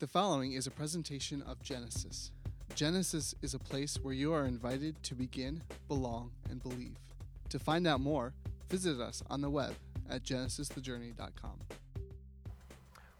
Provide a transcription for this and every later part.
The following is a presentation of Genesis. Genesis is a place where you are invited to begin, belong, and believe. To find out more, visit us on the web at genesisthejourney.com.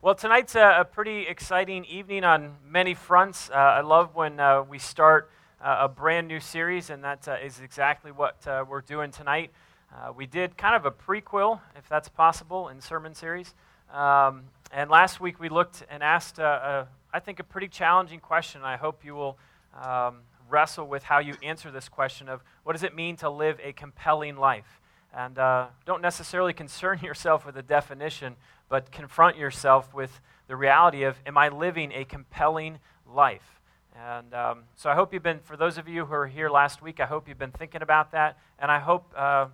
Well, tonight's a, a pretty exciting evening on many fronts. Uh, I love when uh, we start uh, a brand new series, and that uh, is exactly what uh, we're doing tonight. Uh, we did kind of a prequel, if that's possible, in sermon series. Um, and last week we looked and asked, a, I think, a pretty challenging question. I hope you will um, wrestle with how you answer this question of what does it mean to live a compelling life? And uh, don't necessarily concern yourself with a definition, but confront yourself with the reality of, am I living a compelling life? And um, so I hope you've been, for those of you who are here last week, I hope you've been thinking about that. And I hope uh, uh,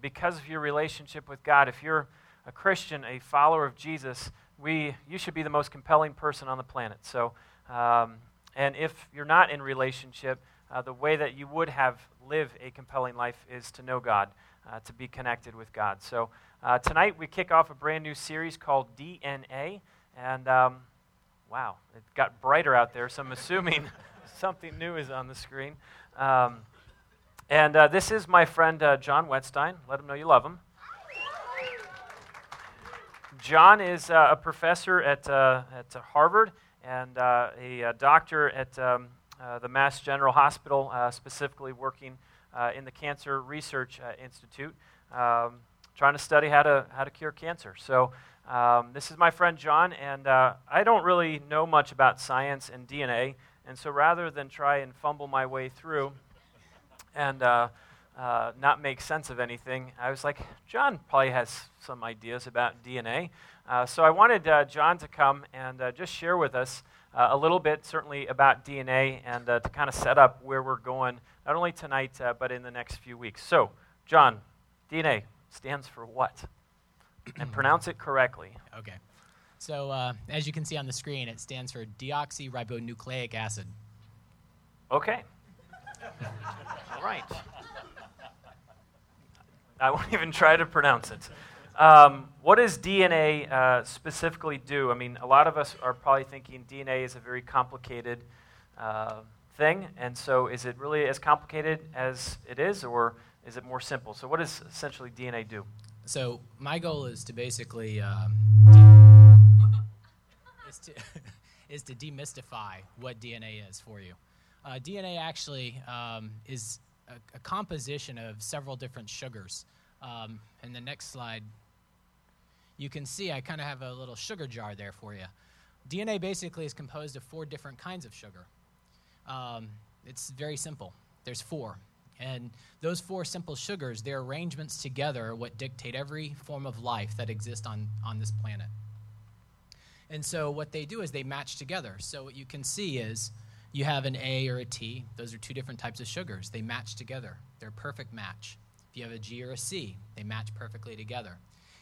because of your relationship with God, if you're a Christian, a follower of Jesus, we, you should be the most compelling person on the planet. So, um, and if you're not in relationship, uh, the way that you would have live a compelling life is to know God, uh, to be connected with God. So uh, tonight we kick off a brand new series called DNA, and um, wow, it got brighter out there. So I'm assuming something new is on the screen. Um, and uh, this is my friend uh, John Wetstein. Let him know you love him. John is uh, a professor at, uh, at Harvard and uh, a, doctor at um, uh, the Mass General Hospital, uh, specifically working uh, in the Cancer Research Institute, um, trying to study how to, how to cure cancer. So, um, this is my friend John, and I don't really know much about science and DNA, and so rather than try and fumble my way through and uh, not make sense of anything, I was like, John probably has some ideas about DNA. Uh, so I wanted uh, John to come and uh, just share with us uh, a little bit, certainly about DNA, and uh, to kind of set up where we're going, not only tonight, but in the next few weeks. So, John, DNA stands for what? and pronounce it correctly. Okay. So, as you can see on the screen, it stands for deoxyribonucleic acid. Okay. All right. I won't even try to pronounce it. Um, what does DNA uh, specifically do? I mean, a lot of us are probably thinking DNA is a very complicated uh, thing, and so is it really as complicated as it is, or is it more simple? So, what does essentially DNA do? So, my goal is to basically um, is to is to demystify what DNA is for you. Uh, DNA actually um, is a, a composition of several different sugars. Um, the next slide, you can see I kind of have a little sugar jar there for you. DNA basically is composed of four different kinds of sugar. Um, it's very simple. There's four. And those four simple sugars, their arrangements together what dictate every form of life that exists on, on this planet. And so what they do is they match together. So what you can see is you have an A or a T. Those are two different types of sugars. They match together. They're a perfect match. If you have a G or a C, they match perfectly together.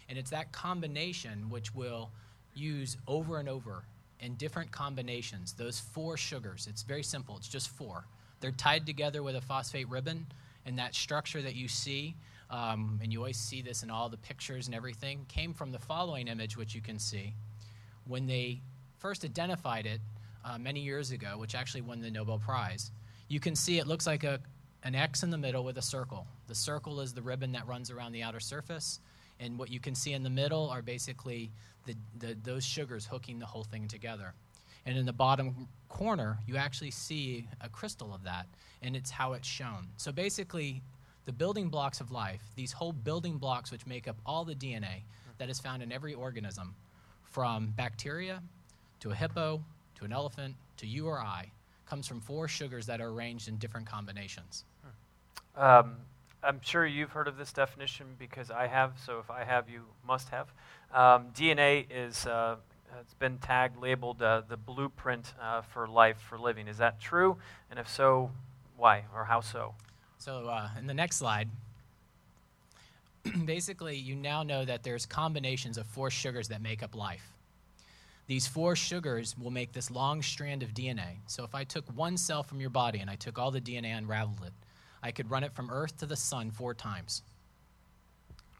And it's that combination which we'll use over and over in different combinations. Those four sugars, it's very simple, it's just four. They're tied together with a phosphate ribbon, and that structure that you see, um, and you always see this in all the pictures and everything, came from the following image, which you can see. When they first identified it, uh, many years ago, which actually won the Nobel Prize. You can see it looks like a, an X in the middle with a circle. The circle is the ribbon that runs around the outer surface, and what you can see in the middle are basically the, the, those sugars hooking the whole thing together. And in the bottom corner, you actually see a crystal of that, and it's how it's shown. So basically, the building blocks of life, these whole building blocks which make up all the DNA that is found in every organism, from bacteria to a hippo to an elephant to you or I comes from four sugars that are arranged in different combinations. Um, I'm sure you've heard of this definition because I have, so if I have, you must have. Um, DNA is, uh, it's been tagged, labeled uh, the blueprint uh, for life, for living. Is that true? And if so, why or how so? So, uh, in the next slide, basically, you now know that there's combinations of four sugars that make up life. These four sugars will make this long strand of DNA. So if I took one cell from your body and I took all the DNA and unraveled it, I could run it from Earth to the sun four times.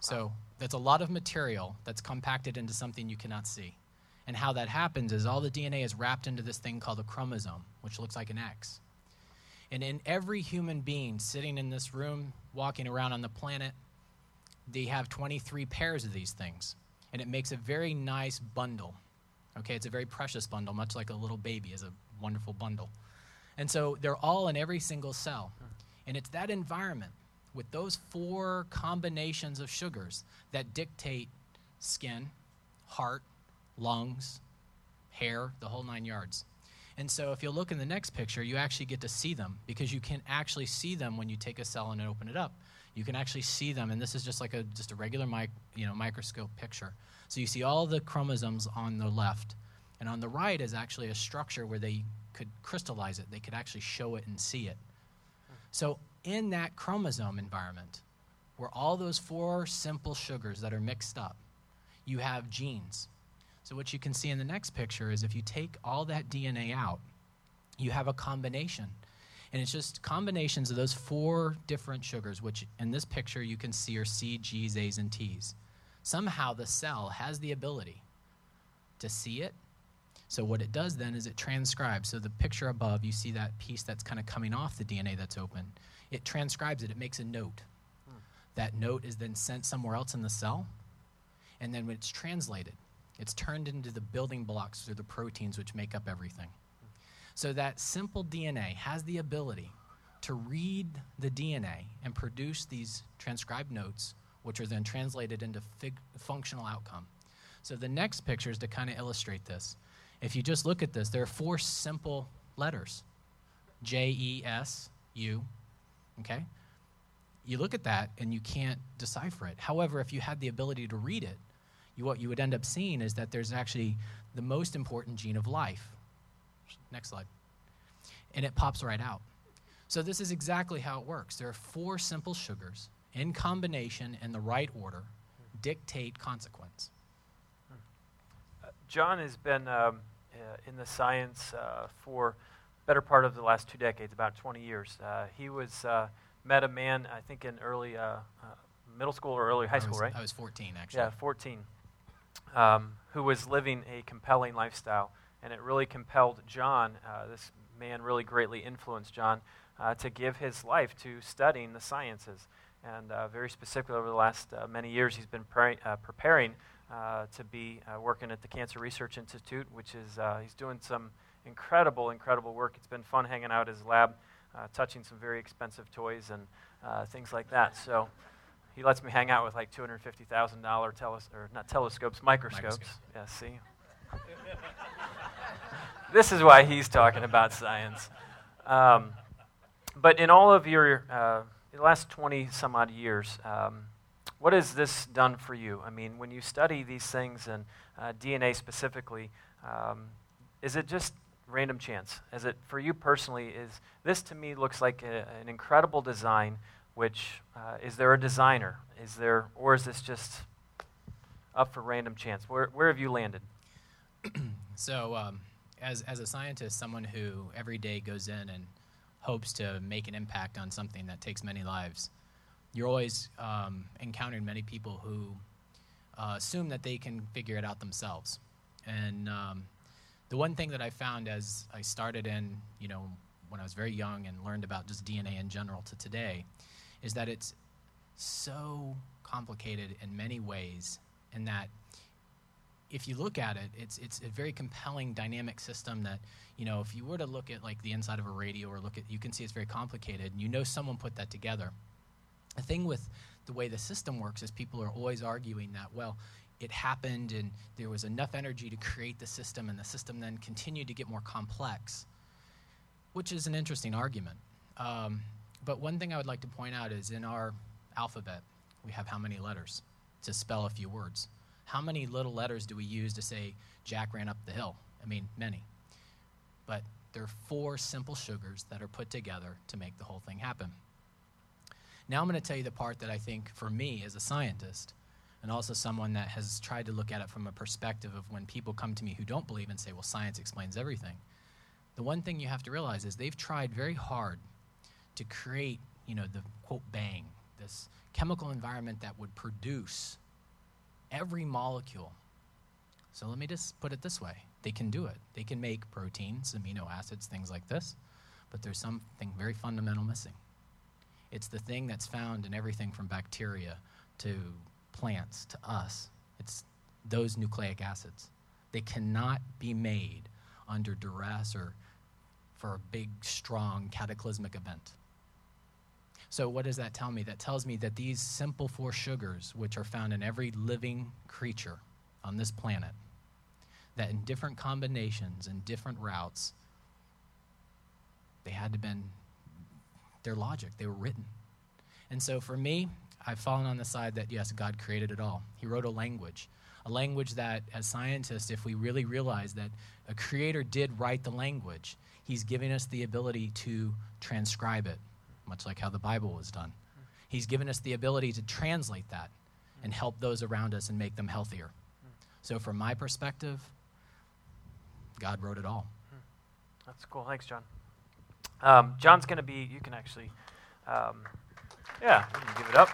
So that's a lot of material that's compacted into something you cannot see. And how that happens is all the DNA is wrapped into this thing called a chromosome, which looks like an X. And in every human being sitting in this room, walking around on the planet, they have 23 pairs of these things. And it makes a very nice bundle. Okay, it's a very precious bundle, much like a little baby is a wonderful bundle. And so they're all in every single cell. And it's that environment with those four combinations of sugars that dictate skin, heart, lungs, hair, the whole nine yards. And so if you look in the next picture, you actually get to see them because you can actually see them when you take a cell and open it up. You can actually see them, and this is just like a just a regular mic, you know, microscope picture. So you see all the chromosomes on the left, and on the right is actually a structure where they could crystallize it. They could actually show it and see it. So in that chromosome environment, where all those four simple sugars that are mixed up, you have genes. So, what you can see in the next picture is if you take all that DNA out, you have a combination. And it's just combinations of those four different sugars, which in this picture you can see are C, G's, A's, and T's. Somehow the cell has the ability to see it. So, what it does then is it transcribes. So, the picture above, you see that piece that's kind of coming off the DNA that's open. It transcribes it, it makes a note. Hmm. That note is then sent somewhere else in the cell. And then when it's translated, it's turned into the building blocks or the proteins which make up everything. So that simple DNA has the ability to read the DNA and produce these transcribed notes, which are then translated into fig- functional outcome. So the next picture is to kind of illustrate this. If you just look at this, there are four simple letters J E S U. Okay? You look at that and you can't decipher it. However, if you had the ability to read it, you, what you would end up seeing is that there's actually the most important gene of life. Next slide. And it pops right out. So, this is exactly how it works. There are four simple sugars in combination in the right order dictate consequence. Uh, John has been um, uh, in the science uh, for better part of the last two decades, about 20 years. Uh, he was uh, met a man, I think, in early uh, middle school or early high school, was, right? I was 14, actually. Yeah, 14 um, who was living a compelling lifestyle. And it really compelled John, uh, this man really greatly influenced John, uh, to give his life to studying the sciences. And uh, very specifically, over the last uh, many years, he's been pre- uh, preparing uh, to be working at the Cancer Research Institute, which is, he's doing some incredible, incredible work. It's been fun hanging out at his lab, touching some very expensive toys and things like that. So, he lets me hang out with like $250,000 teles- or not telescopes, microscopes. Microscope. Yeah, see? this is why he's talking about science. Um, but in all of your uh, last 20 some odd years, um, what has this done for you? I mean, when you study these things and uh, DNA specifically, um, is it just random chance? Is it for you personally? Is this to me looks like a, an incredible design which uh, is there a designer? Is there, or is this just up for random chance? Where, where have you landed? so, um, as, as a scientist, someone who every day goes in and hopes to make an impact on something that takes many lives, you're always um, encountering many people who uh, assume that they can figure it out themselves. And um, the one thing that I found as I started in, you know, when I was very young and learned about just DNA in general to today, is that it's so complicated in many ways, and that if you look at it, it's it's a very compelling dynamic system that you know if you were to look at like the inside of a radio or look at you can see it's very complicated and you know someone put that together. The thing with the way the system works is people are always arguing that well it happened and there was enough energy to create the system and the system then continued to get more complex, which is an interesting argument. Um, but one thing I would like to point out is in our alphabet, we have how many letters to spell a few words? How many little letters do we use to say Jack ran up the hill? I mean, many. But there are four simple sugars that are put together to make the whole thing happen. Now I'm going to tell you the part that I think, for me as a scientist, and also someone that has tried to look at it from a perspective of when people come to me who don't believe and say, well, science explains everything. The one thing you have to realize is they've tried very hard to create, you know, the quote bang, this chemical environment that would produce every molecule So let me just put it this way they can do it. They can make proteins, amino acids, things like this, but there's something very fundamental missing. It's the thing that's found in everything from bacteria to plants to us. It's those nucleic acids. They cannot be made under duress or for a big, strong, cataclysmic event. So, what does that tell me? That tells me that these simple four sugars, which are found in every living creature on this planet, that in different combinations and different routes, they had to been their logic, they were written. And so for me, I've fallen on the side that yes, God created it all. He wrote a language, a language that, as scientists, if we really realize that a creator did write the language, he's giving us the ability to transcribe it, much like how the Bible was done. He's given us the ability to translate that and help those around us and make them healthier. So, from my perspective, God wrote it all. That's cool. Thanks, John. Um, John's going to be, you can actually, um, yeah, can give it up.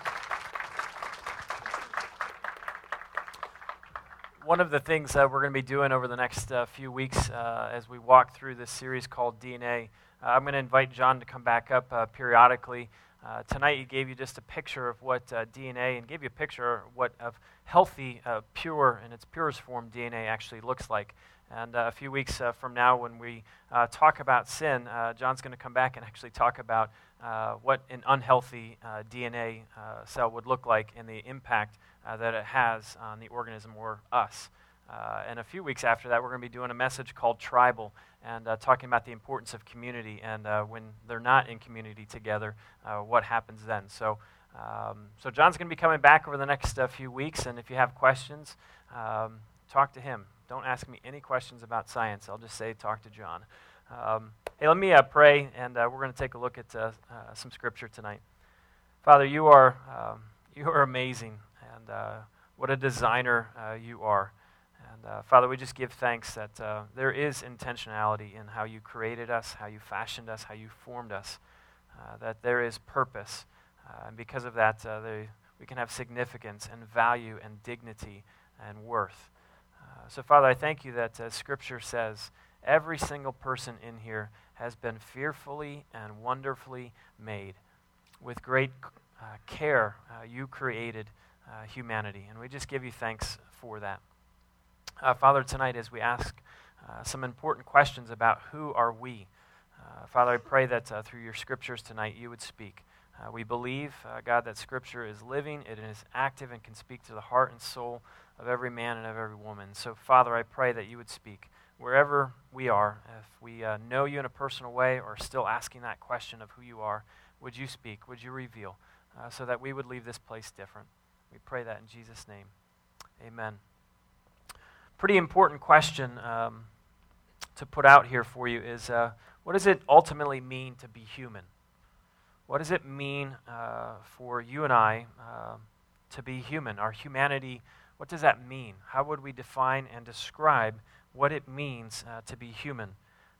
One of the things that we're going to be doing over the next uh, few weeks uh, as we walk through this series called DNA, I'm going to invite John to come back up uh, periodically. Uh, tonight, he gave you just a picture of what uh, DNA and gave you a picture of what of healthy, pure, in its purest form, DNA actually looks like. And uh, a few weeks uh, from now, when we uh, talk about sin, uh, John's going to come back and actually talk about uh, what an unhealthy uh, DNA cell would look like and the impact that it has on the organism or us. and a few weeks after that, we're going to be doing a message called Tribal and talking about the importance of community and when they're not in community together, what happens then. So, um, so John's going to be coming back over the next few weeks, and if you have questions, um, talk to him. Don't ask me any questions about science. I'll just say, talk to John. Um, hey, let me uh, pray, and uh, we're going to take a look at uh, uh, some scripture tonight. Father, you are, um, you are amazing, and uh, what a designer uh, you are. And Father, we just give thanks that there is intentionality in how you created us, how you fashioned us, how you formed us, that there is purpose. and because of that, they, we can have significance and value and dignity and worth. So, Father, I thank you that uh, Scripture says every single person in here has been fearfully and wonderfully made. With great uh, care, uh, you created uh, humanity. And we just give you thanks for that. Uh, Father, tonight, as we ask uh, some important questions about who are we, Father, I pray that through your Scriptures tonight you would speak. we believe, God, that Scripture is living, it is active, and can speak to the heart and soul of every man and of every woman. So, Father, I pray that you would speak wherever we are. If we uh, know you in a personal way or still asking that question of who you are, would you speak? Would you reveal? Uh, so that we would leave this place different. We pray that in Jesus' name. Amen. Pretty important question um, to put out here for you is uh, what does it ultimately mean to be human? What does it mean uh, for you and I uh, to be human? Our humanity what does that mean? How would we define and describe what it means uh, to be human?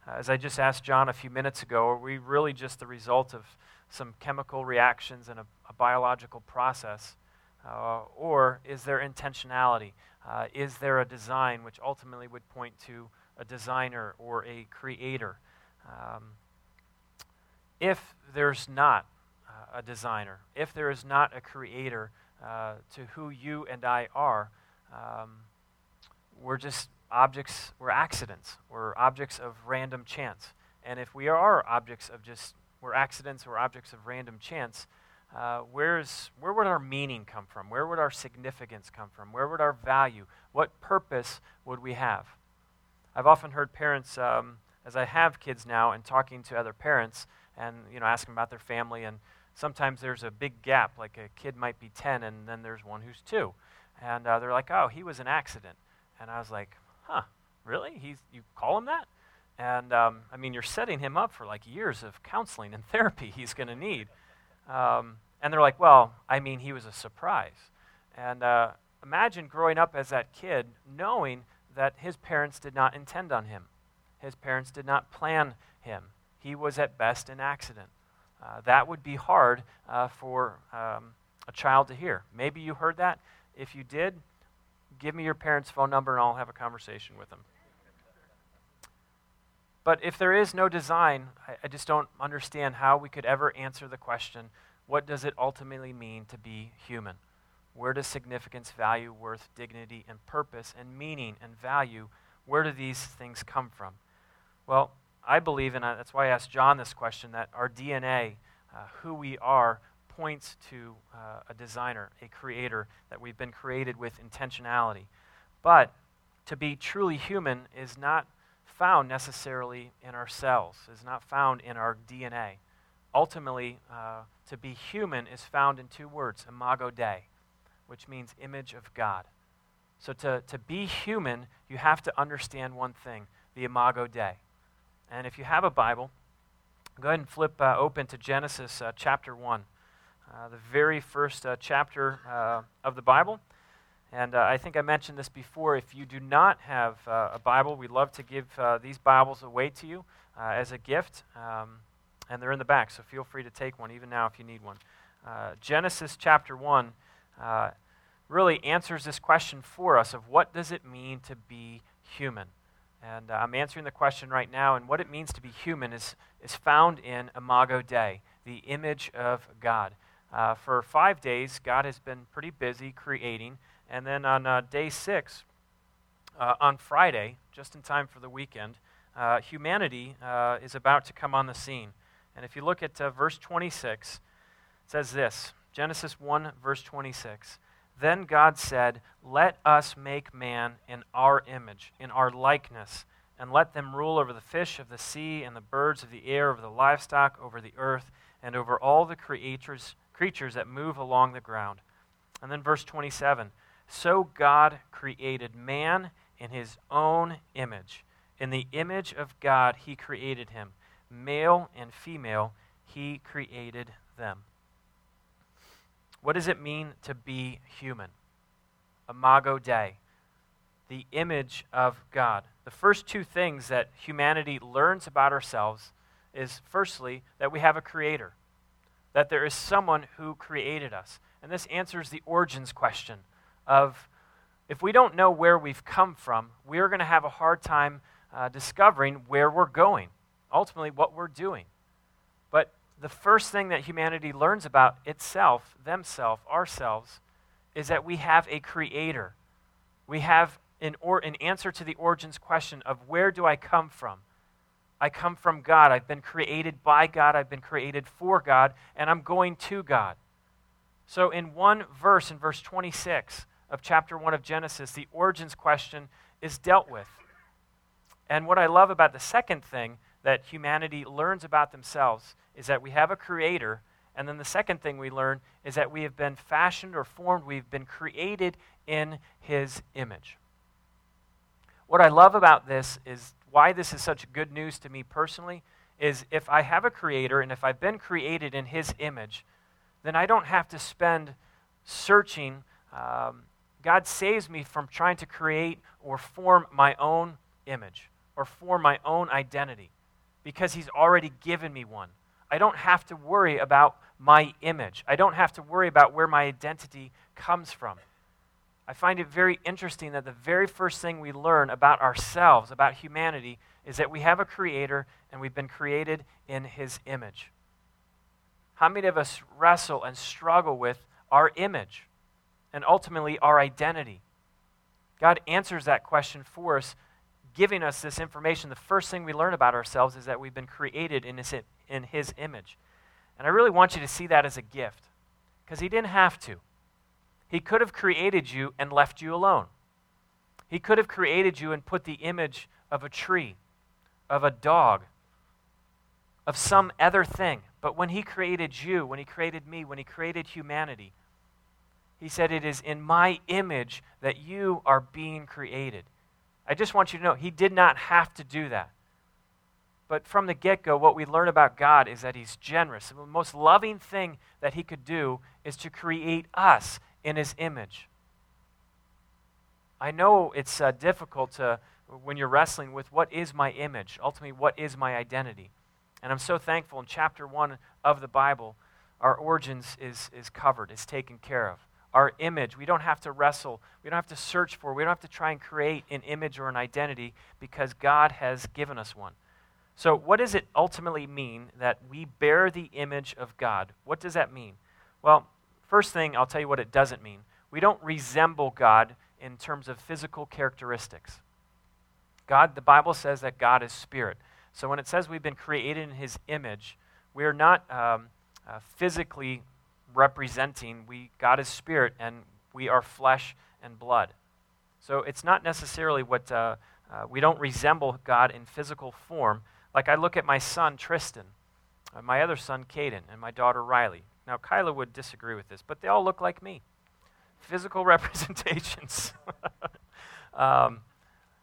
Uh, as I just asked John a few minutes ago, are we really just the result of some chemical reactions and a, a biological process? Uh, or is there intentionality? Uh, is there a design which ultimately would point to a designer or a creator? Um, if there's not uh, a designer, if there is not a creator, uh, to who you and I are. Um, we're just objects, we're accidents, we're objects of random chance. And if we are objects of just, we're accidents we're objects of random chance, uh, where's, where would our meaning come from? Where would our significance come from? Where would our value? What purpose would we have? I've often heard parents, um, as I have kids now, and talking to other parents, and you know, asking about their family, and sometimes there's a big gap, like a kid might be 10 and then there's one who's 2. And uh, they're like, oh, he was an accident. And I was like, huh, really? He's, you call him that? And um, I mean, you're setting him up for like years of counseling and therapy he's going to need. Um, and they're like, well, I mean, he was a surprise. And uh, imagine growing up as that kid knowing that his parents did not intend on him, his parents did not plan him. He was at best an accident. Uh, that would be hard uh, for um, a child to hear. Maybe you heard that. If you did, give me your parents' phone number and I'll have a conversation with them. But if there is no design, I, I just don't understand how we could ever answer the question what does it ultimately mean to be human? Where does significance, value, worth, dignity, and purpose, and meaning and value, where do these things come from? Well, I believe, and that's why I asked John this question, that our DNA, uh, who we are, points to uh, a designer, a creator, that we've been created with intentionality. But to be truly human is not found necessarily in our cells, is not found in our DNA. Ultimately, uh, to be human is found in two words, imago Dei, which means image of God. So to, to be human, you have to understand one thing, the imago Dei. And if you have a Bible, go ahead and flip uh, open to Genesis uh, chapter 1, uh, the very first uh, chapter uh, of the Bible. And uh, I think I mentioned this before. If you do not have uh, a Bible, we'd love to give uh, these Bibles away to you uh, as a gift. Um, and they're in the back, so feel free to take one, even now if you need one. Uh, Genesis chapter 1 uh, really answers this question for us of what does it mean to be human? And I'm answering the question right now, and what it means to be human is, is found in Imago Dei, the image of God. for five days, God has been pretty busy creating. And then on uh, day six, uh, on Friday, just in time for the weekend, uh, humanity uh, is about to come on the scene. And if you look at uh, verse 26, it says this Genesis 1, verse 26. Then God said, Let us make man in our image, in our likeness, and let them rule over the fish of the sea and the birds of the air, over the livestock, over the earth, and over all the creatures, creatures that move along the ground. And then verse 27 so God created man in his own image. In the image of God, he created him. Male and female, he created them. What does it mean to be human? Imago Dei, the image of God. The first two things that humanity learns about ourselves is firstly, that we have a creator, that there is someone who created us. And this answers the origins question of if we don't know where we've come from, we're going to have a hard time uh, discovering where we're going, ultimately, what we're doing. But the first thing that humanity learns about itself, themselves, ourselves, is that we have a creator. We have an, or, an answer to the origins question of where do I come from? I come from God. I've been created by God. I've been created for God, and I'm going to God. So, in one verse, in verse 26, of chapter 1 of Genesis, the origins question is dealt with. And what I love about the second thing that humanity learns about themselves is that we have a creator. And then the second thing we learn is that we have been fashioned or formed, we've been created in his image. What I love about this is why this is such good news to me personally is if I have a creator and if I've been created in his image, then I don't have to spend searching um, God saves me from trying to create or form my own image or form my own identity because He's already given me one. I don't have to worry about my image. I don't have to worry about where my identity comes from. I find it very interesting that the very first thing we learn about ourselves, about humanity, is that we have a creator and we've been created in his image. How many of us wrestle and struggle with our image? And ultimately our identity? God answers that question for us, giving us this information. The first thing we learn about ourselves is that we've been created in His, in his image. And I really want you to see that as a gift because He didn't have to. He could have created you and left you alone. He could have created you and put the image of a tree, of a dog, of some other thing. But when He created you, when He created me, when He created humanity, he said, It is in my image that you are being created. I just want you to know, He did not have to do that. But from the get go, what we learn about God is that He's generous. The most loving thing that He could do is to create us in His image. I know it's uh, difficult to, when you're wrestling with what is my image, ultimately, what is my identity. And I'm so thankful in chapter one of the Bible, our origins is, is covered, is taken care of our image. We don't have to wrestle. We don't have to search for. We don't have to try and create an image or an identity because God has given us one. So, what does it ultimately mean that we bear the image of God? What does that mean? Well, first thing, I'll tell you what it doesn't mean. We don't resemble God in terms of physical characteristics. God, the Bible says that God is spirit. So when it says we've been created in his image, we are not um, uh, physically representing. We, God is spirit, and we are flesh and blood. So it's not necessarily what, uh, uh, we don't resemble God in physical form. Like I look at my son, Tristan, uh, my other son, Caden, and my daughter, Riley. Now, Kyla would disagree with this, but they all look like me. Physical representations. um,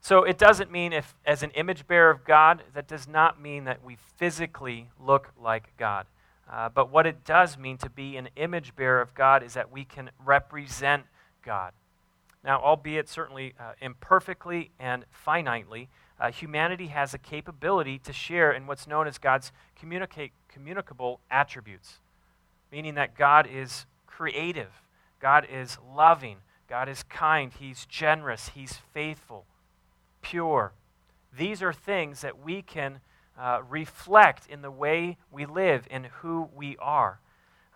so it doesn't mean if, as an image bearer of God, that does not mean that we physically look like God. Uh, but what it does mean to be an image bearer of God is that we can represent God. Now, albeit certainly uh, imperfectly and finitely, uh, humanity has a capability to share in what's known as God's communicable attributes, meaning that God is creative, God is loving, God is kind, He's generous, He's faithful pure. These are things that we can uh, reflect in the way we live, in who we are.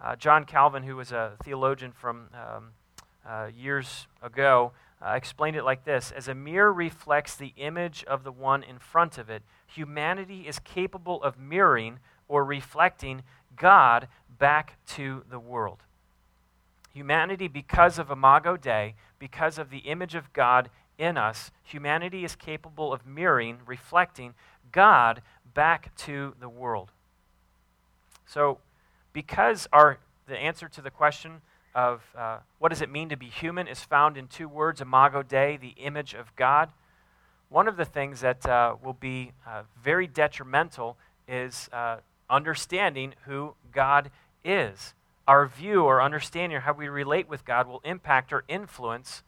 Uh, John Calvin, who was a theologian from um, uh, years ago, uh, explained it like this As a mirror reflects the image of the one in front of it, humanity is capable of mirroring or reflecting God back to the world. Humanity, because of Imago Dei, because of the image of God in us, humanity is capable of mirroring, reflecting God back to the world. So, because our, the answer to the question of uh, what does it mean to be human is found in two words, imago Dei, the image of God, one of the things that uh, will be uh, very detrimental is uh, understanding who God is. Our view or understanding or how we relate with God will impact or influence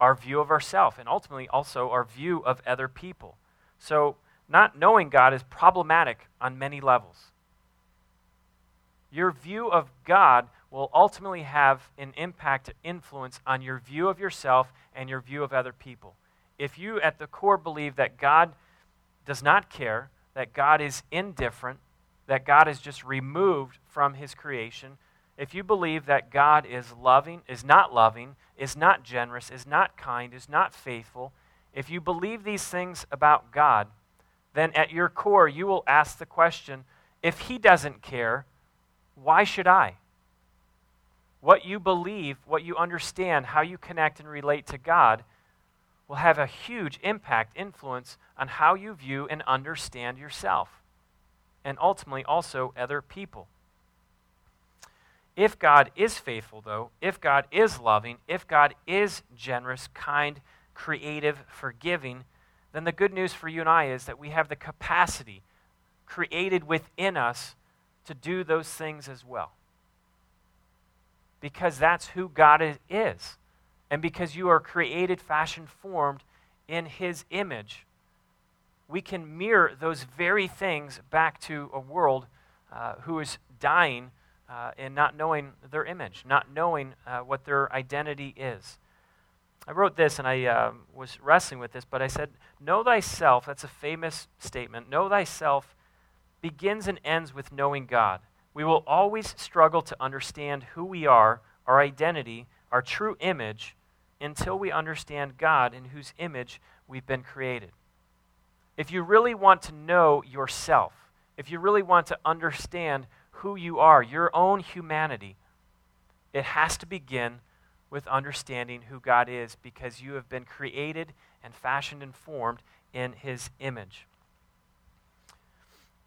our view of ourselves and ultimately also our view of other people. So, not knowing God is problematic on many levels. Your view of God will ultimately have an impact, influence on your view of yourself and your view of other people. If you, at the core, believe that God does not care, that God is indifferent, that God is just removed from his creation, if you believe that God is loving, is not loving, is not generous, is not kind, is not faithful, if you believe these things about God, then at your core you will ask the question if He doesn't care, why should I? What you believe, what you understand, how you connect and relate to God will have a huge impact, influence on how you view and understand yourself, and ultimately also other people. If God is faithful, though, if God is loving, if God is generous, kind, creative, forgiving, then the good news for you and I is that we have the capacity created within us to do those things as well. Because that's who God is. And because you are created, fashioned, formed in His image, we can mirror those very things back to a world uh, who is dying uh, in not knowing their image, not knowing uh, what their identity is. I wrote this and I uh, was wrestling with this, but I said, Know thyself, that's a famous statement. Know thyself begins and ends with knowing God. We will always struggle to understand who we are, our identity, our true image, until we understand God in whose image we've been created. If you really want to know yourself, if you really want to understand who you are, your own humanity, it has to begin with understanding who God is because you have been created and fashioned and formed in His image.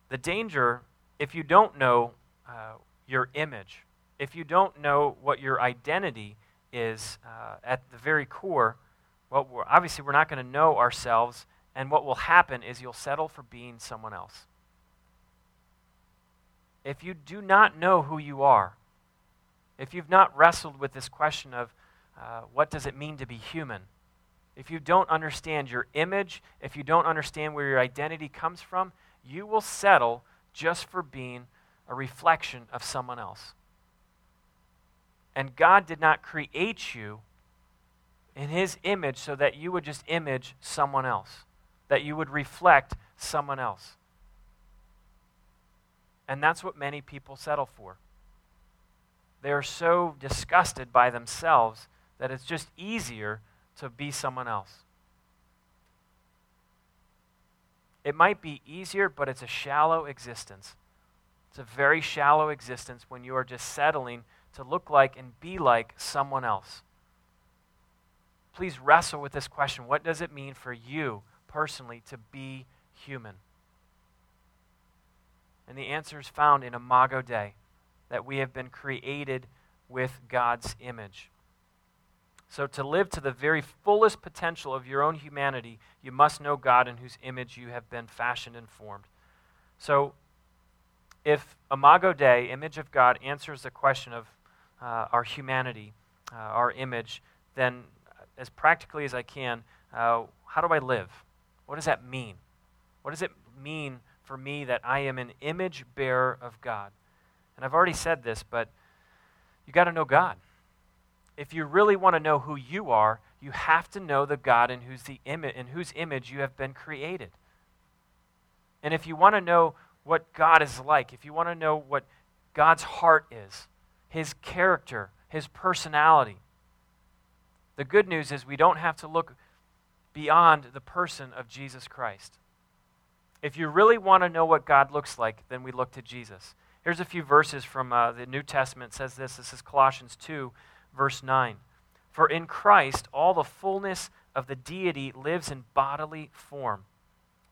The danger, if you don't know uh, your image, if you don't know what your identity is uh, at the very core, well, we're, obviously we're not going to know ourselves, and what will happen is you'll settle for being someone else if you do not know who you are, if you've not wrestled with this question of uh, what does it mean to be human, if you don't understand your image, if you don't understand where your identity comes from, you will settle just for being a reflection of someone else. And God did not create you in His image so that you would just image someone else, that you would reflect someone else. And that's what many people settle for. They are so disgusted by themselves that it's just easier to be someone else. It might be easier, but it's a shallow existence. It's a very shallow existence when you are just settling to look like and be like someone else. Please wrestle with this question What does it mean for you personally to be human? And the answer is found in Imago Dei, that we have been created with God's image. So, to live to the very fullest potential of your own humanity, you must know God in whose image you have been fashioned and formed. So, if Imago Dei, image of God, answers the question of uh, our humanity, uh, our image, then as practically as I can, uh, how do I live? What does that mean? What does it mean for me that I am an image bearer of God? And I've already said this, but you got to know God if you really want to know who you are, you have to know the God in whose, the in whose image you have been created. And if you want to know what God is like, if you want to know what God's heart is, his character, his personality, the good news is we don't have to look beyond the person of Jesus Christ. If you really want to know what God looks like, then we look to Jesus. Here's a few verses from uh, the New Testament. It says this. This is Colossians 2, verse 9. For in Christ all the fullness of the deity lives in bodily form.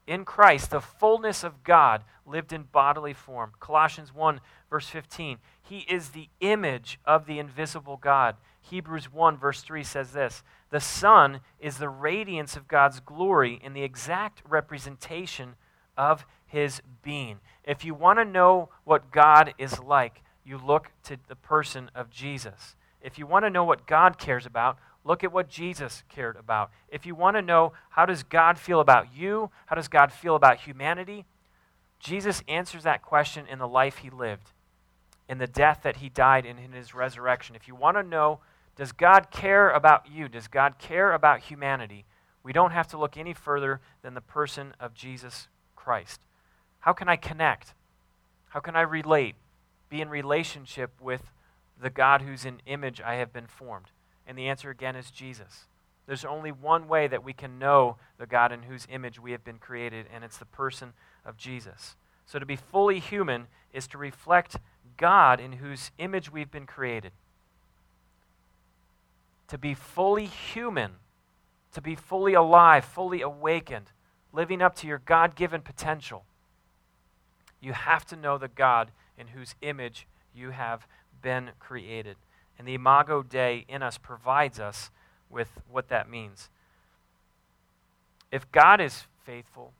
In Christ, the fullness of God lived in bodily form. Colossians 1, verse 15. He is the image of the invisible God. Hebrews 1, verse 3 says this The Son is the radiance of God's glory in the exact representation of his being. If you want to know what God is like, you look to the person of Jesus. If you want to know what God cares about, look at what Jesus cared about. If you want to know how does God feel about you, how does God feel about humanity, Jesus answers that question in the life he lived, in the death that he died and in his resurrection. If you want to know does God care about you, does God care about humanity, we don't have to look any further than the person of Jesus Christ. How can I connect? How can I relate? Be in relationship with the God whose in image I have been formed? And the answer again is Jesus. There's only one way that we can know the God in whose image we have been created, and it's the person of Jesus. So to be fully human is to reflect God in whose image we've been created. To be fully human, to be fully alive, fully awakened, living up to your God given potential, you have to know the God in whose image you have been created. And the Imago Dei in us provides us with what that means. If God is faithful,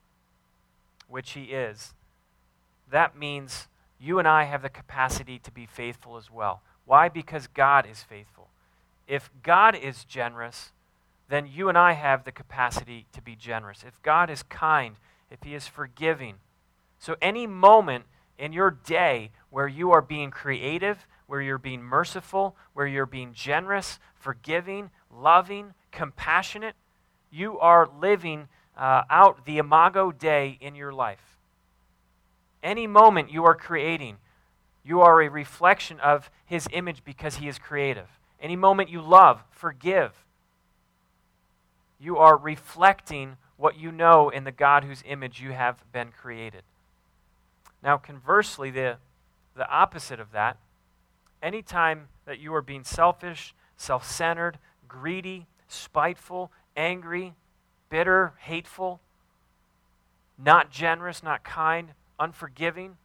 which He is, that means you and I have the capacity to be faithful as well. Why? Because God is faithful. If God is generous, then you and I have the capacity to be generous. If God is kind, if He is forgiving. So, any moment in your day where you are being creative, where you're being merciful, where you're being generous, forgiving, loving, compassionate, you are living uh, out the Imago Dei in your life. Any moment you are creating, you are a reflection of His image because He is creative. Any moment you love, forgive, you are reflecting what you know in the God whose image you have been created. Now, conversely, the, the opposite of that anytime that you are being selfish, self centered, greedy, spiteful, angry, bitter, hateful, not generous, not kind, unforgiving,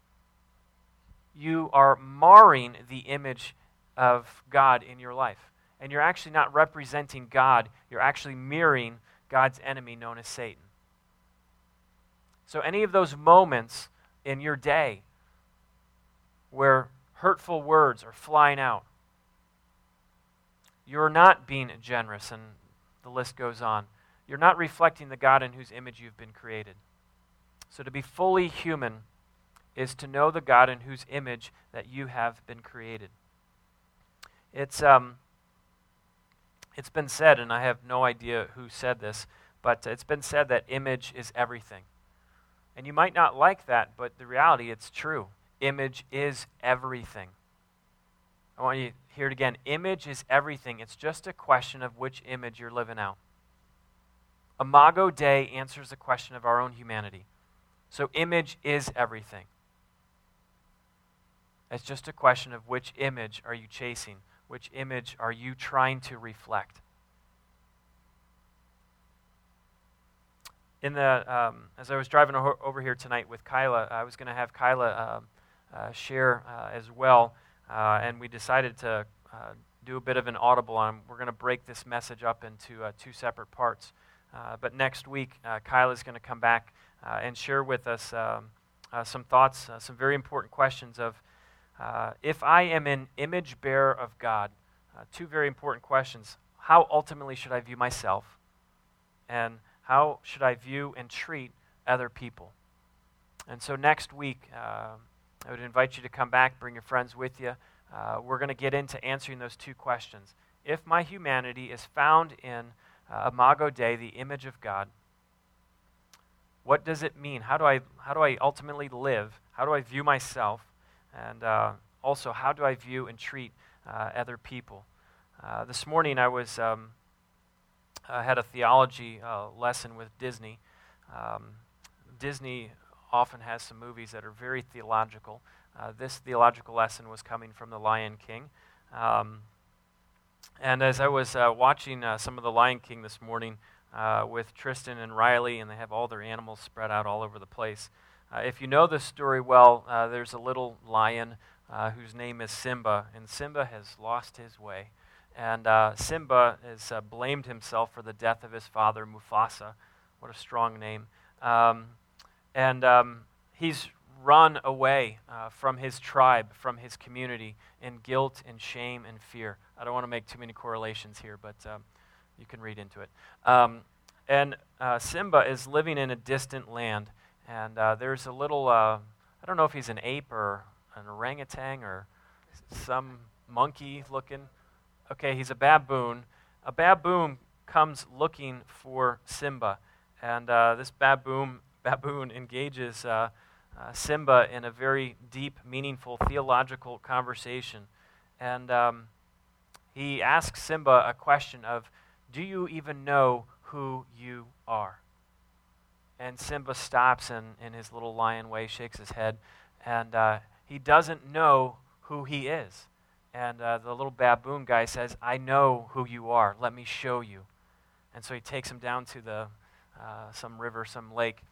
you are marring the image of God in your life. And you're actually not representing God, you're actually mirroring God's enemy known as Satan. So, any of those moments in your day where hurtful words are flying out. You're not being generous, and the list goes on. You're not reflecting the God in whose image you've been created. So to be fully human is to know the God in whose image that you have been created. It's, um, it's been said, and I have no idea who said this, but it's been said that image is everything. And you might not like that, but the reality, it's true. Image is everything. I want you to hear it again. Image is everything. It's just a question of which image you're living out. Imago Dei answers the question of our own humanity. So, image is everything. It's just a question of which image are you chasing? Which image are you trying to reflect? In the, um, as I was driving over here tonight with Kyla, I was going to have Kyla uh, uh, share uh, as well, uh, and we decided to uh, do a bit of an audible on. We're going to break this message up into uh, two separate parts. but next week, Kyla is going to come back and share with us um, some thoughts, some very important questions of uh, if I am an image bearer of God, uh, two very important questions. How ultimately should I view myself? And how should I view and treat other people? And so next week, uh, I would invite you to come back, bring your friends with you. Uh, we're going to get into answering those two questions. If my humanity is found in uh, Imago Dei, the image of God, what does it mean? How do I, how do I ultimately live? How do I view myself? And uh, also, how do I view and treat uh, other people? Uh, this morning, I was um, I had a theology uh, lesson with Disney. Um, Disney often has some movies that are very theological. Uh, this theological lesson was coming from The Lion King. Um, and as I was watching some of The Lion King this morning with Tristan and Riley, and they have all their animals spread out all over the place, uh, if you know this story well, uh, there's a little lion uh, whose name is Simba, and Simba has lost his way. And uh, Simba has uh, blamed himself for the death of his father, Mufasa. What a strong name. Um, and um, he's run away uh, from his tribe, from his community, in guilt and shame and fear. I don't want to make too many correlations here, but um, you can read into it. Um, and Simba is living in a distant land. And uh, there's a little, uh, I don't know if he's an ape or an orangutan or some monkey looking. Okay, he's a baboon. A baboon comes looking for Simba. And uh, this baboon, baboon engages uh, uh, Simba in a very deep, meaningful theological conversation. And um, he asks Simba a question of, Do you even know who you are? And Simba stops and, in his little lion way, shakes his head, and uh, he doesn't know who he is. And uh, the little baboon guy says, I know who you are. Let me show you. And so he takes him down to the, uh, some river, some lake,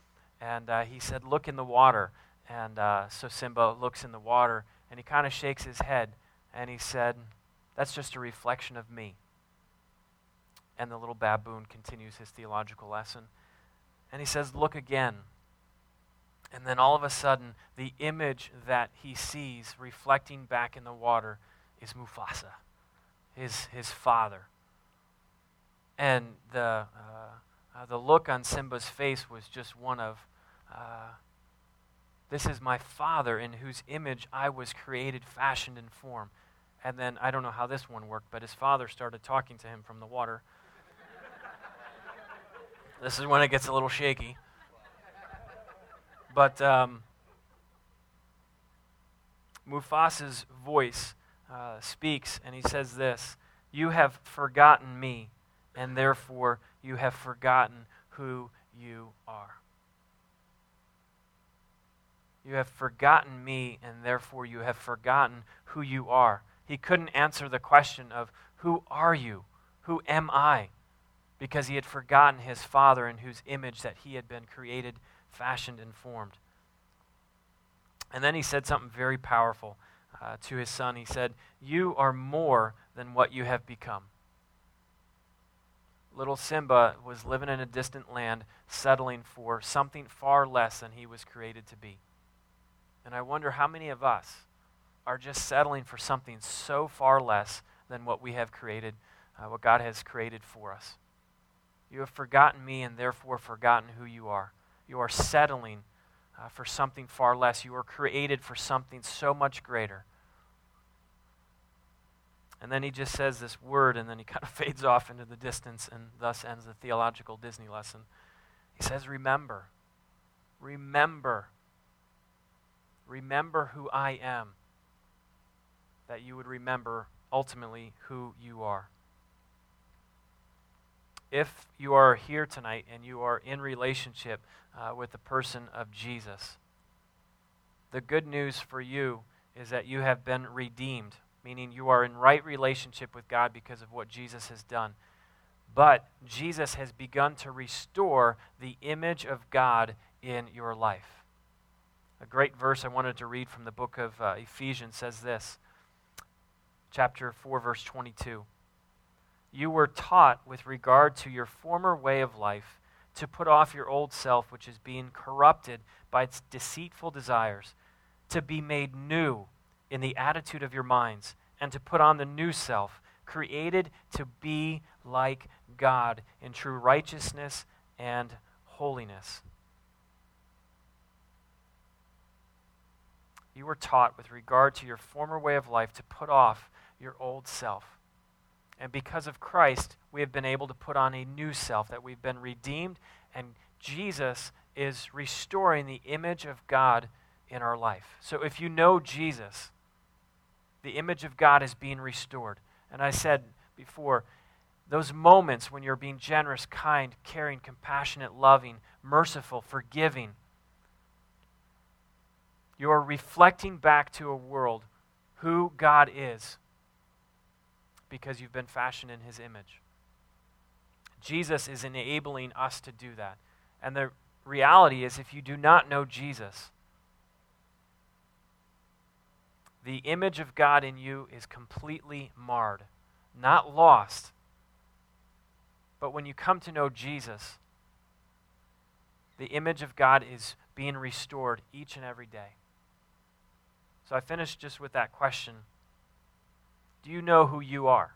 and uh, he said, Look in the water. And uh, so Simba looks in the water, and he kind of shakes his head, and he said, That's just a reflection of me. And the little baboon continues his theological lesson. And he says, Look again. And then all of a sudden, the image that he sees reflecting back in the water is Mufasa, his, his father. And the, uh, uh, the look on Simba's face was just one of, uh, This is my father in whose image I was created, fashioned, and formed. And then I don't know how this one worked, but his father started talking to him from the water. This is when it gets a little shaky. But um, Mufasa's voice uh, speaks, and he says this You have forgotten me, and therefore you have forgotten who you are. You have forgotten me, and therefore you have forgotten who you are. He couldn't answer the question of, Who are you? Who am I? Because he had forgotten his father in whose image that he had been created, fashioned, and formed. And then he said something very powerful uh, to his son. He said, You are more than what you have become. Little Simba was living in a distant land, settling for something far less than he was created to be. And I wonder how many of us are just settling for something so far less than what we have created, uh, what God has created for us. You have forgotten me and therefore forgotten who you are. You are settling uh, for something far less. You were created for something so much greater. And then he just says this word, and then he kind of fades off into the distance, and thus ends the theological Disney lesson. He says, Remember. Remember. Remember who I am. That you would remember ultimately who you are. If you are here tonight and you are in relationship uh, with the person of Jesus, the good news for you is that you have been redeemed, meaning you are in right relationship with God because of what Jesus has done. But Jesus has begun to restore the image of God in your life. A great verse I wanted to read from the book of uh, Ephesians says this, chapter 4, verse 22. You were taught with regard to your former way of life to put off your old self, which is being corrupted by its deceitful desires to be made new in the attitude of your minds, and to put on the new self, created to be like God in true righteousness and holiness. You were taught with regard to your former way of life to put off your old self. And because of Christ, we have been able to put on a new self, that we've been redeemed, and Jesus is restoring the image of God in our life. So if you know Jesus, the image of God is being restored. And I said before, those moments when you're being generous, kind, caring, compassionate, loving, merciful, forgiving, you are reflecting back to a world who God is because you've been fashioned in his image. Jesus is enabling us to do that. And the reality is, if you do not know Jesus, the image of God in you is completely marred, not lost. But when you come to know Jesus, the image of God is being restored each and every day. So I finished just with that question Do you know who you are?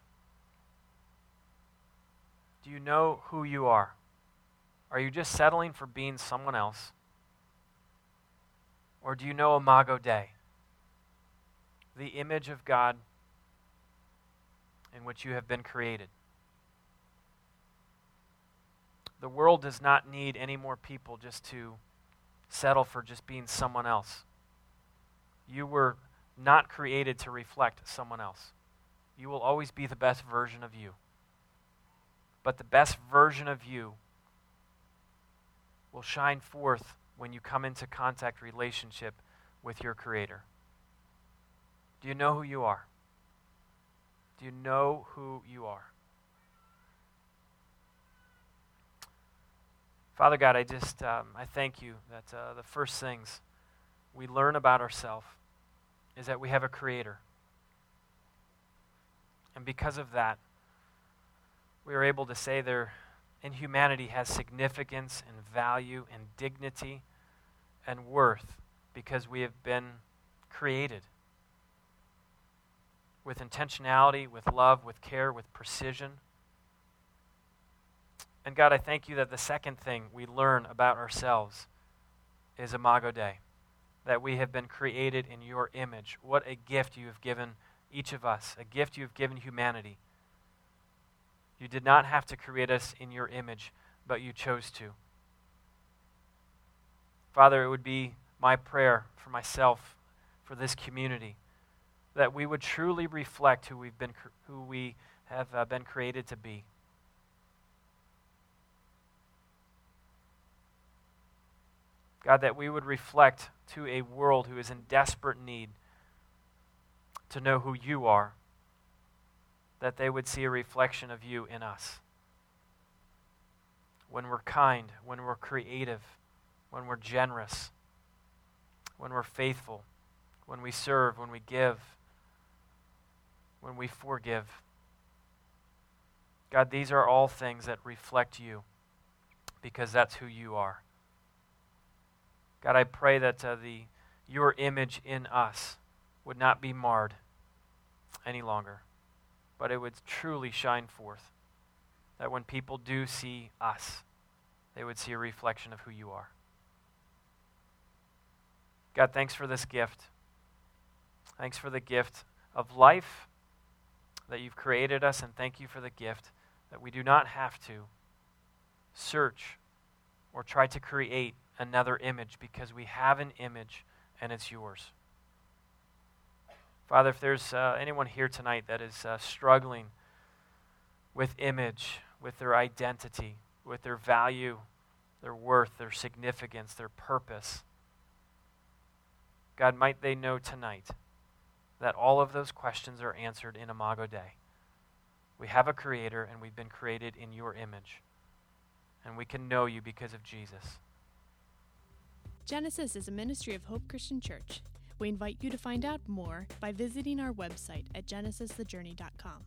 Do you know who you are? Are you just settling for being someone else? Or do you know Imago Dei? the image of God in which you have been created. The world does not need any more people just to settle for just being someone else. You were not created to reflect someone else. You will always be the best version of you. But the best version of you will shine forth when you come into contact relationship with your creator. Do you know who you are? Do you know who you are? Father God, I just um, I thank you that uh, the first things we learn about ourselves is that we have a creator. And because of that, we are able to say there inhumanity has significance and value and dignity and worth because we have been created with intentionality, with love, with care, with precision. And God, I thank you that the second thing we learn about ourselves is Imago Dei, that we have been created in your image. What a gift you have given each of us, a gift you have given humanity. You did not have to create us in your image, but you chose to. Father, it would be my prayer for myself, for this community that we would truly reflect who we've been who we have uh, been created to be. God, that we would reflect to a world who is in desperate need to know who you are, that they would see a reflection of you in us. When we're kind, when we're creative, when we're generous, when we're faithful, when we serve, when we give when we forgive. God, these are all things that reflect you because that's who you are. God, I pray that uh, the, your image in us would not be marred any longer, but it would truly shine forth. That when people do see us, they would see a reflection of who you are. God, thanks for this gift. Thanks for the gift of life that you've created us, and thank you for the gift that we do not have to search or try to create another image because we have an image and it's yours. Father, if there's uh, anyone here tonight that is uh, struggling with image, with their identity, with their value, their worth, their significance, their purpose, God, might they know tonight that all of those questions are answered in Imago Dei. We have a creator and we've been created in your image. And we can know you because of Jesus. Genesis is a ministry of Hope Christian Church. We invite you to find out more by visiting our website at genesisthejourney.com.